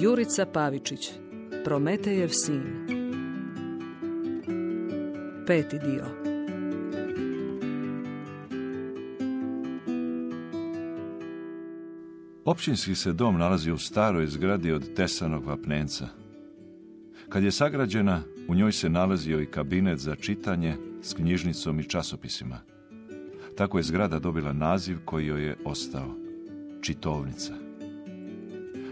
Jurica Pavičić, Prometejev sin. Peti dio. Općinski se dom nalazi u staroj zgradi od tesanog vapnenca. Kad je sagrađena, u njoj se nalazio i kabinet za čitanje s knjižnicom i časopisima. Tako je zgrada dobila naziv koji joj je ostao. Čitovnica.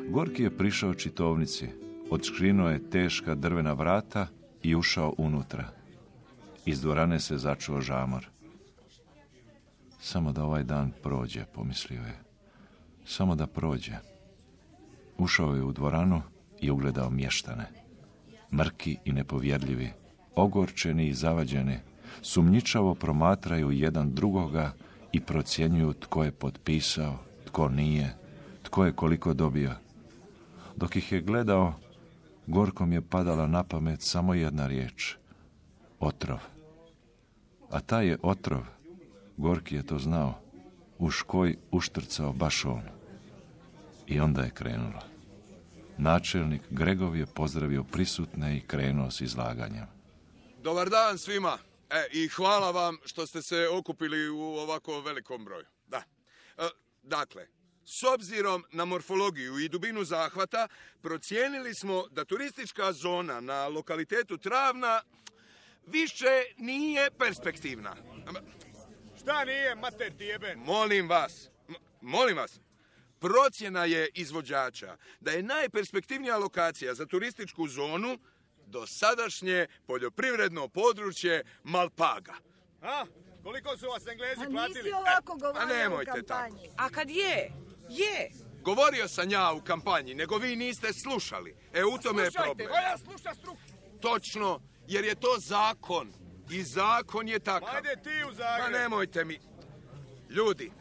Gorki je prišao čitovnici, odškrinuo je teška drvena vrata i ušao unutra. Iz dvorane se začuo žamor. Samo da ovaj dan prođe, pomislio je. Samo da prođe. Ušao je u dvoranu i ugledao mještane. Mrki i nepovjerljivi, ogorčeni i zavađeni, sumnjičavo promatraju jedan drugoga i procjenjuju tko je potpisao, tko nije, tko je koliko dobio. Dok ih je gledao, Gorkom je padala na pamet samo jedna riječ. Otrov. A taj je otrov, Gorki je to znao, u škoj uštrcao baš on. I onda je krenulo. Načelnik Gregov je pozdravio prisutne i krenuo s izlaganjem. Dobar dan svima. E, I hvala vam što ste se okupili u ovako velikom broju. Da. E, dakle, s obzirom na morfologiju i dubinu zahvata, procijenili smo da turistička zona na lokalitetu Travna više nije perspektivna. Šta nije, mater ti jeben? Molim vas, molim vas, procjena je izvođača da je najperspektivnija lokacija za turističku zonu dosadašnje poljoprivredno područje Malpaga. A? Koliko su vas Englezi A platili? nisi ovako a govorio nemojte u kampanji. A kad je, je. Govorio sam ja u kampanji, nego vi niste slušali. E, u tome je Slušajte, problem. valja sluša struku. Točno, jer je to zakon. I zakon je takav. Ajde ti u Ma Zagreb. nemojte mi. Ljudi,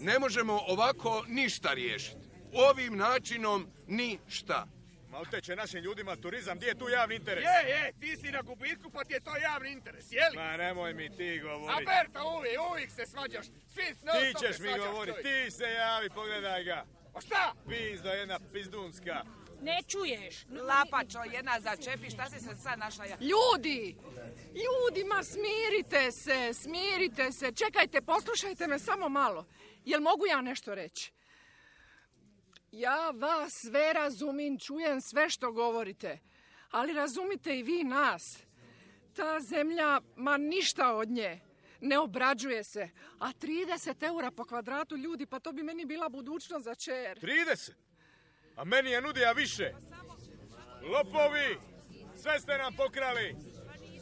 ne možemo ovako ništa riješiti. Ovim načinom ništa. Malte će našim ljudima turizam, gdje je tu javni interes? Je, je, ti si na gubitku pa ti je to javni interes, jeli? Ma nemoj mi ti A govoriti. Berta, uvijek, uvijek se svađaš. Svi non Ti ćeš se mi govoriti, ti se javi, pogledaj ga. A šta? Pizdo jedna pizdunska. Ne čuješ. Lapačo, jedna začepi, šta si se sad našla? Ja? Ljudi, ljudima smirite se, smirite se. Čekajte, poslušajte me samo malo. Jel mogu ja nešto reći? Ja vas sve razumim, čujem sve što govorite. Ali razumite i vi nas. Ta zemlja, ma ništa od nje. Ne obrađuje se. A 30 eura po kvadratu ljudi, pa to bi meni bila budućnost za čer. 30? A meni je nudija više. Lopovi, sve ste nam pokrali.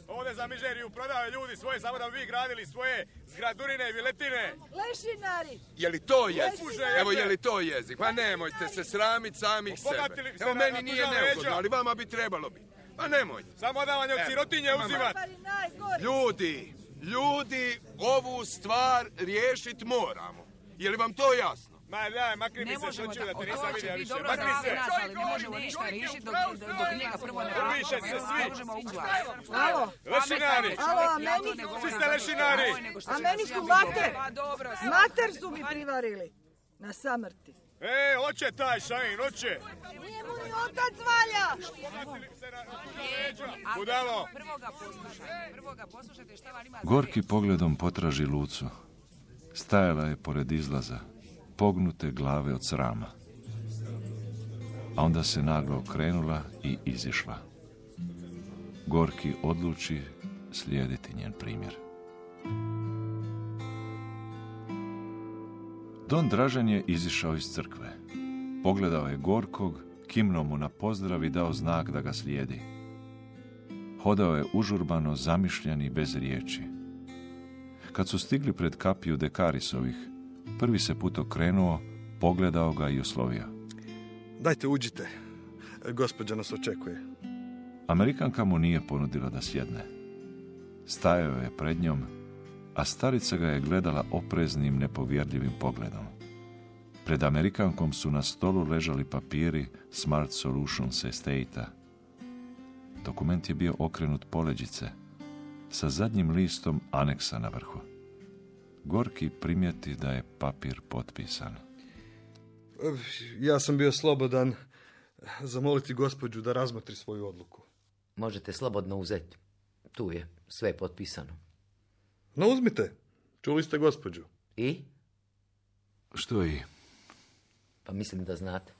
Ovdje za mižeriju prodaju ljudi svoje, samo da bi vi gradili svoje zgradurine i viletine. Lešinari, Je li to jezik? Evo, je li to jezik? Pa nemojte se sramiti samih sebe. Evo, meni nije neugodno, ali vama bi trebalo biti. Pa nemojte. Samo davanje od Evo, sirotinje mama. uzimat. pari najgori. Ljudi, ljudi, ovu stvar riješit moramo. Je li vam to jasno? Ma daj, makni mi Ne se da tako, te nisam vidio više. za se. nas, ali ne možemo ništa riješiti dok, dok, njega prvo ne Piše se svi. Ne možemo ugla. Alo, Lešinari. alo, a meni, Svi ste lešinari. a meni su mater, Pa mater su mi privarili. Na samrti. E, hoće taj šajin, hoće. Nije mu ni otac valja. Budalo. Prvo ga poslušajte, prvo ga poslušajte šta vam ima Gorki pogledom potraži Lucu. Stajala je pored izlaza, pognute glave od srama. A onda se naglo okrenula i izišla. Gorki odluči slijediti njen primjer. Don Dražen je izišao iz crkve. Pogledao je Gorkog, kimnuo mu na pozdrav i dao znak da ga slijedi. Hodao je užurbano, zamišljen i bez riječi. Kad su stigli pred kapiju Dekarisovih, prvi se put okrenuo, pogledao ga i oslovio. Dajte uđite. Gospođa nas očekuje. Amerikanka mu nije ponudila da sjedne. Stajao je pred njom, a starica ga je gledala opreznim, nepovjerljivim pogledom. Pred Amerikankom su na stolu ležali papiri Smart Solutions Estate-a. Dokument je bio okrenut poleđice, sa zadnjim listom aneksa na vrhu. Gorki primijeti da je papir potpisan. Ja sam bio slobodan zamoliti gospođu da razmotri svoju odluku. Možete slobodno uzeti. Tu je, sve je potpisano. No uzmite, čuli ste gospođu. I? Što i? Pa mislim da znate.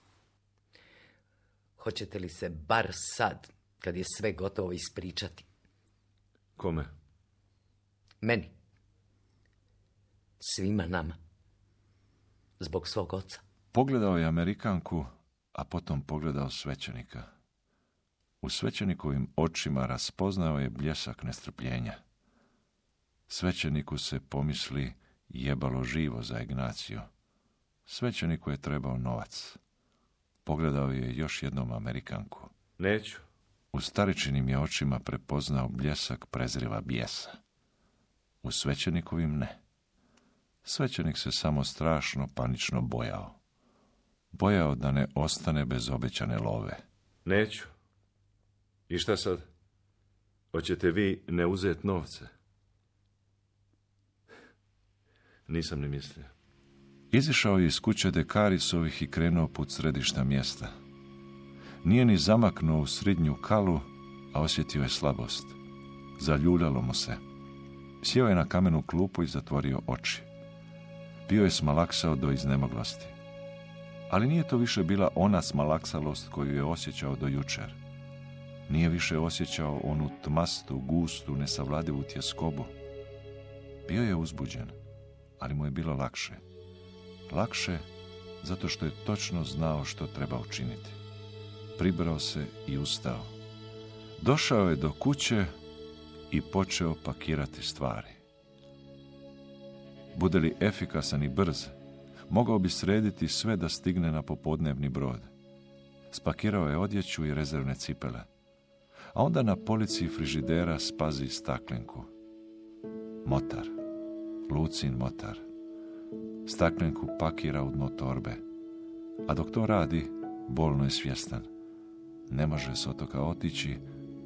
Hoćete li se bar sad, kad je sve gotovo, ispričati? Kome? Meni. Svima nama. Zbog svog oca. Pogledao je Amerikanku, a potom pogledao svećenika. U svećenikovim očima raspoznao je bljesak nestrpljenja. Svećeniku se pomisli jebalo živo za Ignaciju. Svećeniku je trebao novac. Pogledao je još jednom Amerikanku. Neću. U staričinim je očima prepoznao bljesak prezriva bijesa. U svećenikovim ne. Svećenik se samo strašno panično bojao. Bojao da ne ostane bez obećane love. Neću. I šta sad? Hoćete vi ne uzeti novce? Nisam ni mislio. Izišao je iz kuće Dekarisovih i krenuo put središta mjesta. Nije ni zamaknuo u srednju kalu, a osjetio je slabost. Zaljuljalo mu se. Sjeo je na kamenu klupu i zatvorio oči. Bio je smalaksao do iznemoglosti. Ali nije to više bila ona smalaksalost koju je osjećao do jučer. Nije više osjećao onu tmastu, gustu, nesavladivu tjeskobu. Bio je uzbuđen, ali mu je bilo lakše. Lakše zato što je točno znao što treba učiniti. Pribrao se i ustao. Došao je do kuće i počeo pakirati stvari. Bude li efikasan i brz, mogao bi srediti sve da stigne na popodnevni brod. Spakirao je odjeću i rezervne cipele. A onda na polici frižidera spazi staklenku. Motar. Lucin motar. Staklenku pakira u dno torbe. A dok to radi, bolno je svjestan. Ne može s otoka otići,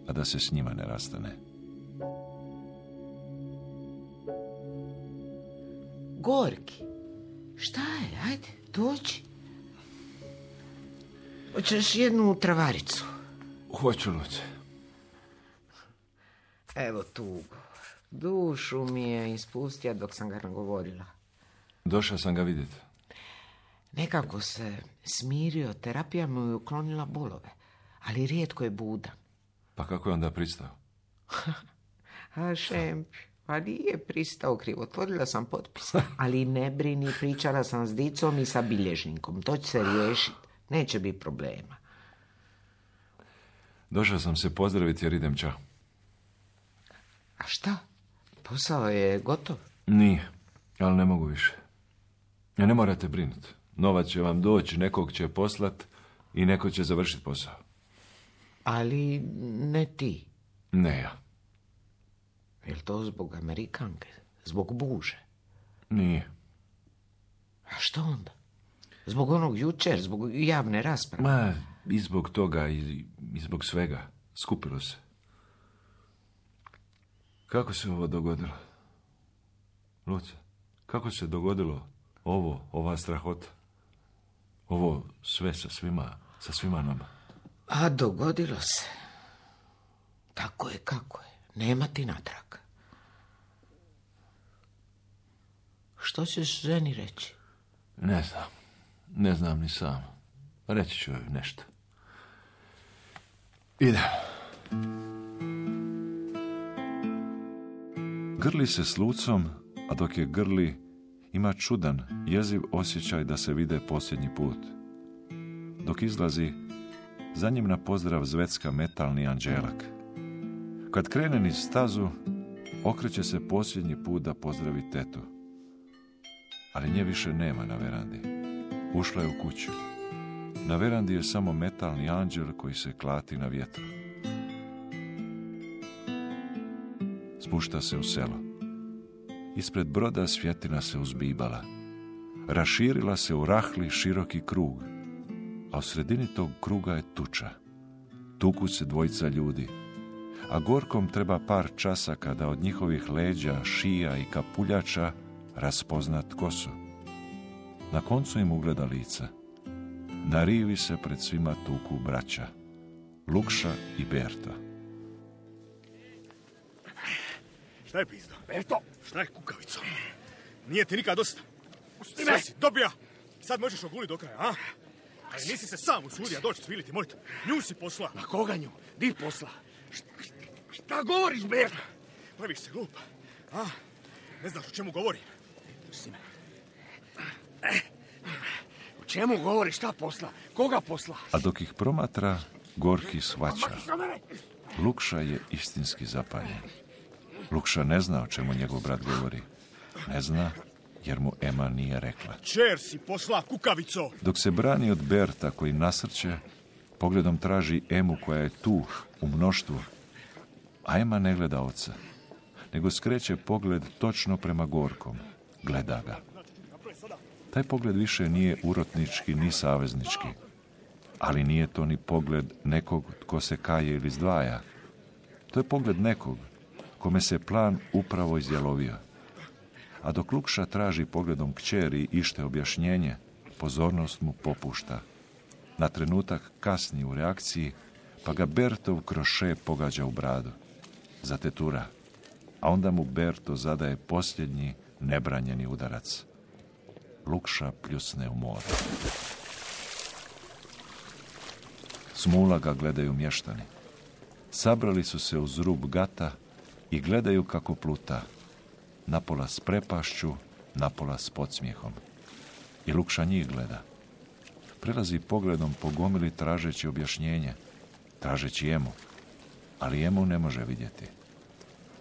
a da se s njima ne rastane. Gorki, šta je? Ajde, dođi. Hoćeš jednu travaricu? Hoću, Luce. Evo tu. Dušu mi je ispustio dok sam ga nagovorila. Došao sam ga vidjeti. Nekako se smirio, terapija mu je uklonila bolove, ali rijetko je budan. Pa kako je onda pristao? A šemp, pa nije pristao krivo, otvorila sam potpis. Ali ne brini, pričala sam s dicom i sa bilježnikom. To će se riješiti, neće biti problema. Došao sam se pozdraviti jer idem ča. A šta? Posao je gotov? Nije, ali ne mogu više. Ja ne morate brinuti. Novac će vam doći, nekog će poslat i neko će završiti posao. Ali ne ti. Ne ja. Je to zbog Amerikanke? Zbog buže? Nije. A što onda? Zbog onog jučer, zbog javne rasprave? Ma, i zbog toga, i, i zbog svega. Skupilo se. Kako se ovo dogodilo? Luce, kako se dogodilo ovo, ova strahota? Ovo sve sa svima, sa svima nama. A dogodilo se. Tako je kako je. Nema ti natrag. Što ćeš ženi reći? Ne znam. Ne znam ni sam. Reći ću joj nešto. Idem. Grli se s lucom, a dok je grli, ima čudan, jeziv osjećaj da se vide posljednji put. Dok izlazi, za njim na pozdrav zvecka metalni anđelak. Kad krene niz stazu, okreće se posljednji put da pozdravi tetu. Ali nje više nema na verandi. Ušla je u kuću. Na verandi je samo metalni anđel koji se klati na vjetru. Spušta se u selo. Ispred broda svjetina se uzbibala. Raširila se u rahli široki krug, a u sredini tog kruga je tuča. Tuku se dvojica ljudi, a gorkom treba par časa kada od njihovih leđa, šija i kapuljača raspozna tko su. Na koncu im ugleda lica. Na rivi se pred svima tuku braća, Lukša i Berto. Šta je pizdo? Berto! Šta je kukavico? Nije ti nikad dosta. Sve si dobija. Sad možeš oguli do kraja, a? Ali nisi se sam usudio doći cviliti, mojte. Nju si posla. Na koga nju? Di posla? Šta govoriš, Berto? Praviš se glupa. A? Ne znaš o čemu govorim. Me. O čemu govoriš, šta posla? Koga posla? A dok ih promatra, Gorki shvaća. Lukša je istinski zapaljen. Lukša ne zna o čemu njegov brat govori. Ne zna, jer mu Ema nije rekla. Čer si posla, kukavico! Dok se brani od Berta koji nasrće, pogledom traži Emu koja je tu, u mnoštvu. A Ema ne gleda oca, nego skreće pogled točno prema Gorkom. Gleda ga. Taj pogled više nije urotnički ni saveznički. Ali nije to ni pogled nekog tko se kaje ili zdvaja. To je pogled nekog kome se plan upravo izjelovio. A dok Lukša traži pogledom kćeri ište objašnjenje, pozornost mu popušta. Na trenutak kasni u reakciji, pa ga Bertov kroše pogađa u bradu. Zatetura. A onda mu Berto zadaje posljednji nebranjeni udarac. Lukša pljusne u more. Smula ga gledaju mještani. Sabrali su se uz rub gata i gledaju kako pluta. Napola s prepašću, napola s podsmijehom. I Lukša njih gleda. Prelazi pogledom po gomili tražeći objašnjenje, tražeći jemu. Ali jemu ne može vidjeti.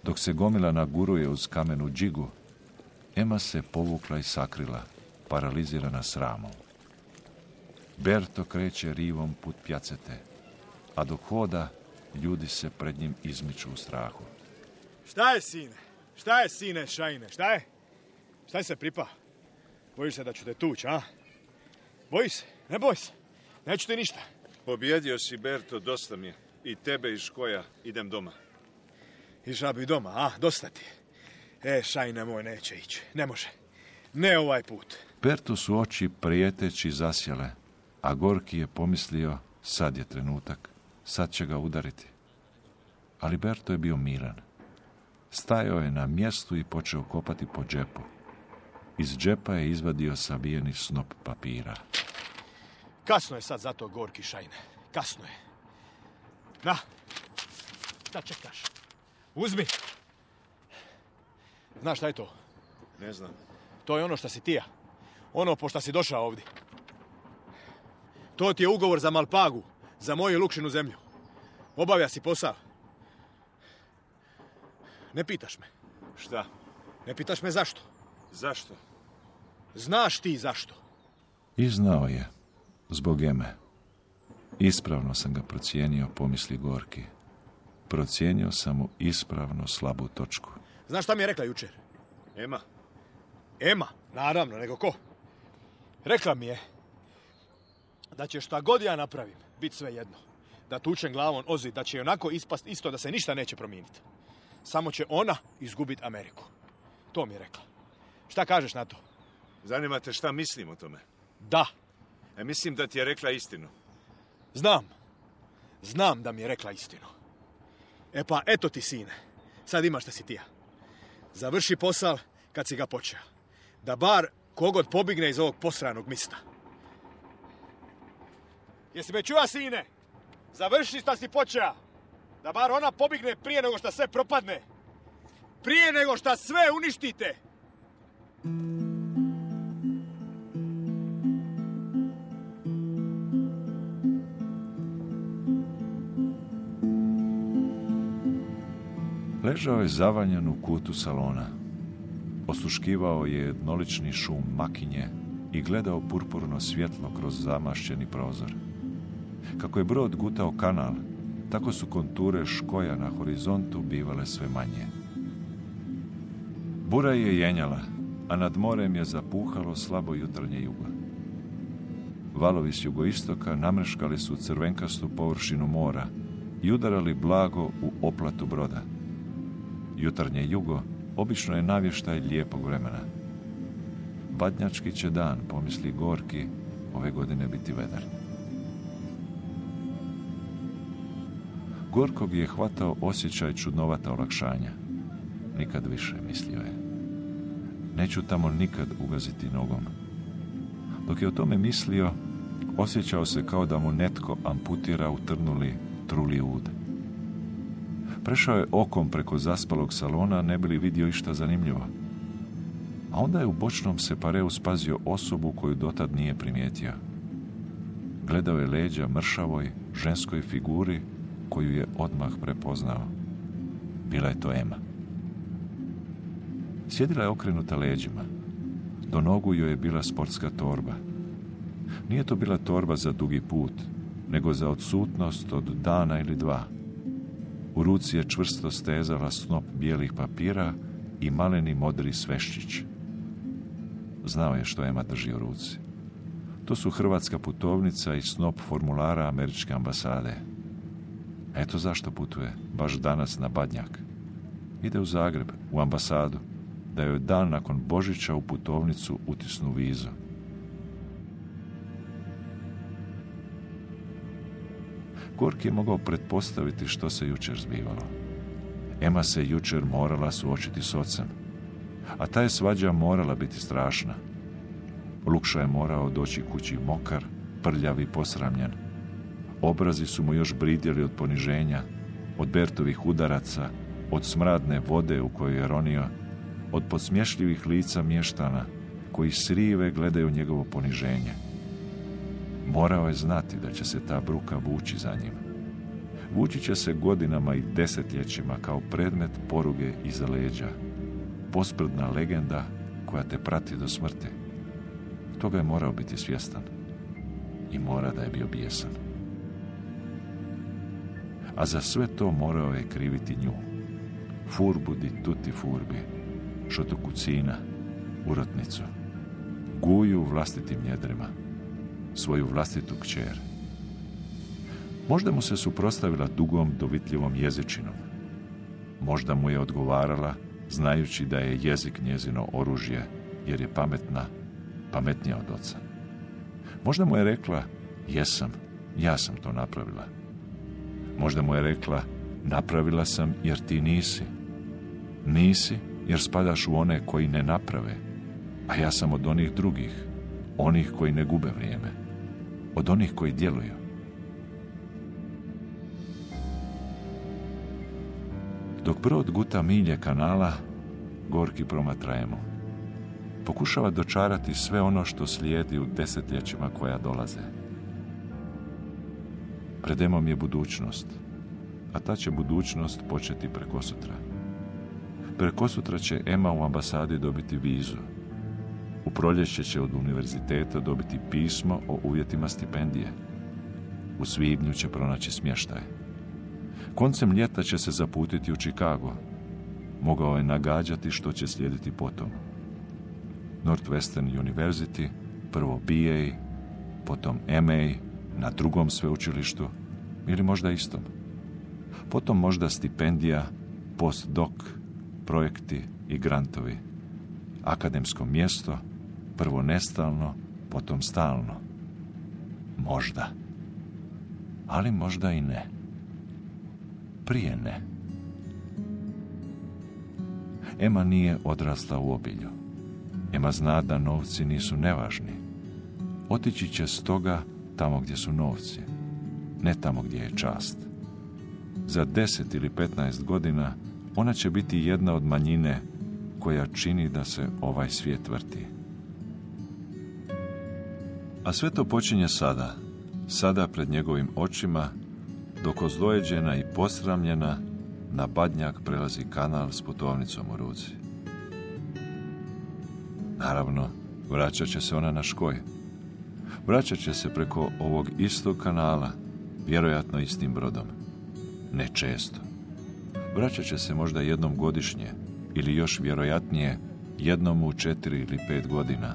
Dok se gomila naguruje uz kamenu džigu, Ema se povukla i sakrila, paralizirana sramom. Berto kreće rivom put pjacete, a dok hoda, ljudi se pred njim izmiču u strahu. Šta je, sine? Šta je, sine, šajne? Šta je? Šta je se pripa? Bojiš se da ću te tuć, a? Bojiš se? Ne boj se. Neću ti ništa. Pobjedio si, Berto, dosta mi je. I tebe i Škoja, idem doma. Išla bi doma, a? Dosta ti. E, šajne moj neće ići. Ne može. Ne ovaj put. Bertu su oči prijeteći zasjele, a Gorki je pomislio, sad je trenutak, sad će ga udariti. Ali Berto je bio miran. Stajao je na mjestu i počeo kopati po džepu. Iz džepa je izvadio sabijeni snop papira. Kasno je sad za to, Gorki šajne. Kasno je. Na. Šta čekaš? Uzmi. Znaš šta je to? Ne znam. To je ono što si tija. Ono po šta si došao ovdje. To ti je ugovor za Malpagu, za moju Lukšinu zemlju. Obavlja si posao. Ne pitaš me. Šta? Ne pitaš me zašto. Zašto? Znaš ti zašto. I znao je, zbog Eme. Ispravno sam ga procijenio, pomisli Gorki. Procijenio sam mu ispravno slabu točku. Znaš šta mi je rekla jučer? Ema? Ema, naravno, nego ko? Rekla mi je da će šta god ja napravim, bit sve jedno. Da tučem glavom ozi, da će onako ispast isto da se ništa neće promijeniti. Samo će ona izgubiti Ameriku. To mi je rekla. Šta kažeš na to? Zanima te šta mislim o tome? Da. E, mislim da ti je rekla istinu. Znam. Znam da mi je rekla istinu. E pa, eto ti, sine. Sad imaš šta si tija. Završi posal kad si ga počeo. Da bar kogod pobigne iz ovog posranog mista. Jesi me čuva, sine? Završi šta si počeo. Da bar ona pobigne prije nego što sve propadne. Prije nego što sve uništite. Ležao je zavanjan u kutu salona. Osluškivao je jednolični šum makinje i gledao purpurno svjetlo kroz zamašćeni prozor. Kako je brod gutao kanal, tako su konture škoja na horizontu bivale sve manje. Bura je jenjala, a nad morem je zapuhalo slabo jutarnje jugo. Valovi s jugoistoka namreškali su crvenkastu površinu mora i udarali blago u oplatu broda. Jutarnje jugo obično je navještaj lijepog vremena. Badnjački će dan, pomisli Gorki, ove godine biti vedar. Gorkog je hvatao osjećaj čudnovata olakšanja. Nikad više, mislio je. Neću tamo nikad ugaziti nogom. Dok je o tome mislio, osjećao se kao da mu netko amputira utrnuli truli ud. Prešao je okom preko zaspalog salona, ne bi vidio išta zanimljivo. A onda je u bočnom separeu spazio osobu koju dotad nije primijetio. Gledao je leđa mršavoj, ženskoj figuri koju je odmah prepoznao. Bila je to Ema. Sjedila je okrenuta leđima. Do nogu joj je bila sportska torba. Nije to bila torba za dugi put, nego za odsutnost od dana ili dva. Ruci je čvrsto stezala snop bijelih papira i maleni modri sveščić. Znao je što Ema drži u ruci. To su hrvatska putovnica i snop formulara američke ambasade. Eto zašto putuje, baš danas na Badnjak. Ide u Zagreb, u ambasadu, da joj dan nakon Božića u putovnicu utisnu vizu. Gorki je mogao pretpostaviti što se jučer zbivalo. Ema se jučer morala suočiti s ocem, a ta je svađa morala biti strašna. Lukša je morao doći kući mokar, prljav i posramljen. Obrazi su mu još bridjeli od poniženja, od Bertovih udaraca, od smradne vode u kojoj je ronio, od podsmješljivih lica mještana, koji srive gledaju njegovo poniženje. Morao je znati da će se ta bruka vući za njim. Vući će se godinama i desetljećima kao predmet poruge iza leđa. Posprdna legenda koja te prati do smrti. Toga je morao biti svjestan. I mora da je bio bijesan. A za sve to morao je kriviti nju. Furbu di tutti furbi. Šotokucina. Urotnicu. Guju vlastitim njedrima svoju vlastitu kćer. Možda mu se suprostavila dugom, dovitljivom jezičinom. Možda mu je odgovarala, znajući da je jezik njezino oružje, jer je pametna, pametnija od oca. Možda mu je rekla, jesam, ja sam to napravila. Možda mu je rekla, napravila sam jer ti nisi. Nisi jer spadaš u one koji ne naprave, a ja sam od onih drugih, onih koji ne gube vrijeme od onih koji djeluju. Dok brod guta milje kanala, Gorki promatra Emu. Pokušava dočarati sve ono što slijedi u desetljećima koja dolaze. Pred Emom je budućnost, a ta će budućnost početi preko sutra. Preko sutra će Ema u ambasadi dobiti vizu, u proljeće će od univerziteta dobiti pismo o uvjetima stipendije. U svibnju će pronaći smještaj. Koncem ljeta će se zaputiti u Chicago. Mogao je nagađati što će slijediti potom. Northwestern University, prvo BA, potom MA, na drugom sveučilištu ili možda istom. Potom možda stipendija, postdoc, projekti i grantovi. Akademsko mjesto – prvo nestalno, potom stalno. Možda. Ali možda i ne. Prije ne. Ema nije odrasla u obilju. Ema zna da novci nisu nevažni. Otići će stoga tamo gdje su novci, ne tamo gdje je čast. Za deset ili petnaest godina ona će biti jedna od manjine koja čini da se ovaj svijet vrti. Sve to počinje sada, sada pred njegovim očima, dok ozlojeđena i posramljena na badnjak prelazi kanal s putovnicom u ruci. Naravno, vraćat će se ona na škoj. Vraćat će se preko ovog istog kanala, vjerojatno istim brodom. Ne često. Vraćat će se možda jednom godišnje, ili još vjerojatnije jednom u četiri ili pet godina,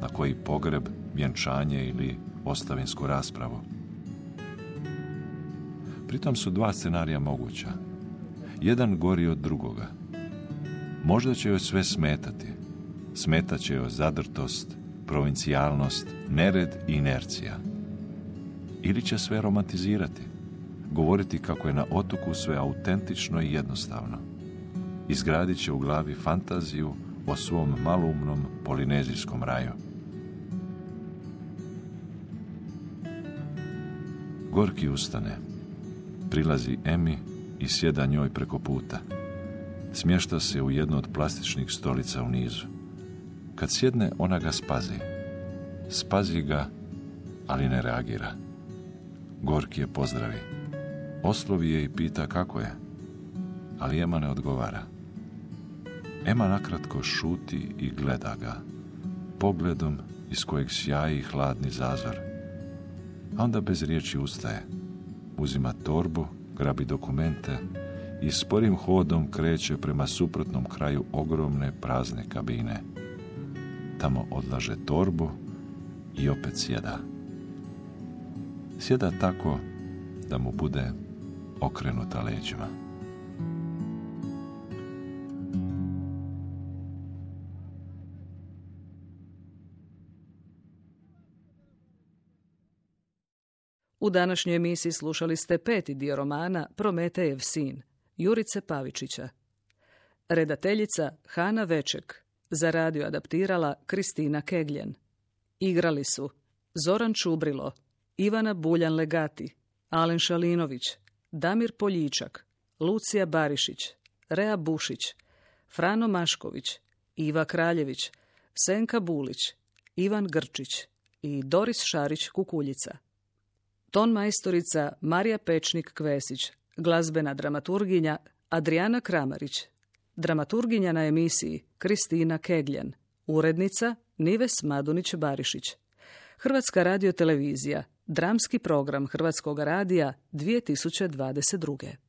na koji pogreb vjenčanje ili ostavinsku raspravu. Pritom su dva scenarija moguća. Jedan gori od drugoga. Možda će joj sve smetati. Smetat će joj zadrtost, provincijalnost, nered i inercija. Ili će sve romantizirati. govoriti kako je na otoku sve autentično i jednostavno. Izgradit će u glavi fantaziju o svom malumnom polinezijskom raju. Gorki ustane. Prilazi Emi i sjeda njoj preko puta. Smješta se u jednu od plastičnih stolica u nizu. Kad sjedne, ona ga spazi. Spazi ga, ali ne reagira. Gorki je pozdravi. Oslovi je i pita kako je, ali Ema ne odgovara. Ema nakratko šuti i gleda ga, pogledom iz kojeg sjaji hladni zazor. A onda bez riječi ustaje. Uzima torbu, grabi dokumente i sporim hodom kreće prema suprotnom kraju ogromne prazne kabine. Tamo odlaže torbu i opet sjeda. Sjeda tako da mu bude okrenuta leđima. U današnjoj emisiji slušali ste peti dio romana Prometejev sin, Jurice Pavičića. Redateljica Hana Veček, za radio adaptirala Kristina Kegljen. Igrali su Zoran Čubrilo, Ivana Buljan Legati, Alen Šalinović, Damir Poljičak, Lucija Barišić, Rea Bušić, Frano Mašković, Iva Kraljević, Senka Bulić, Ivan Grčić i Doris Šarić Kukuljica. Ton majstorica Marija Pečnik Kvesić, glazbena dramaturginja Adriana Kramarić, dramaturginja na emisiji Kristina Kegljan, urednica Nives Madunić Barišić. Hrvatska radiotelevizija, dramski program Hrvatskog radija 2022.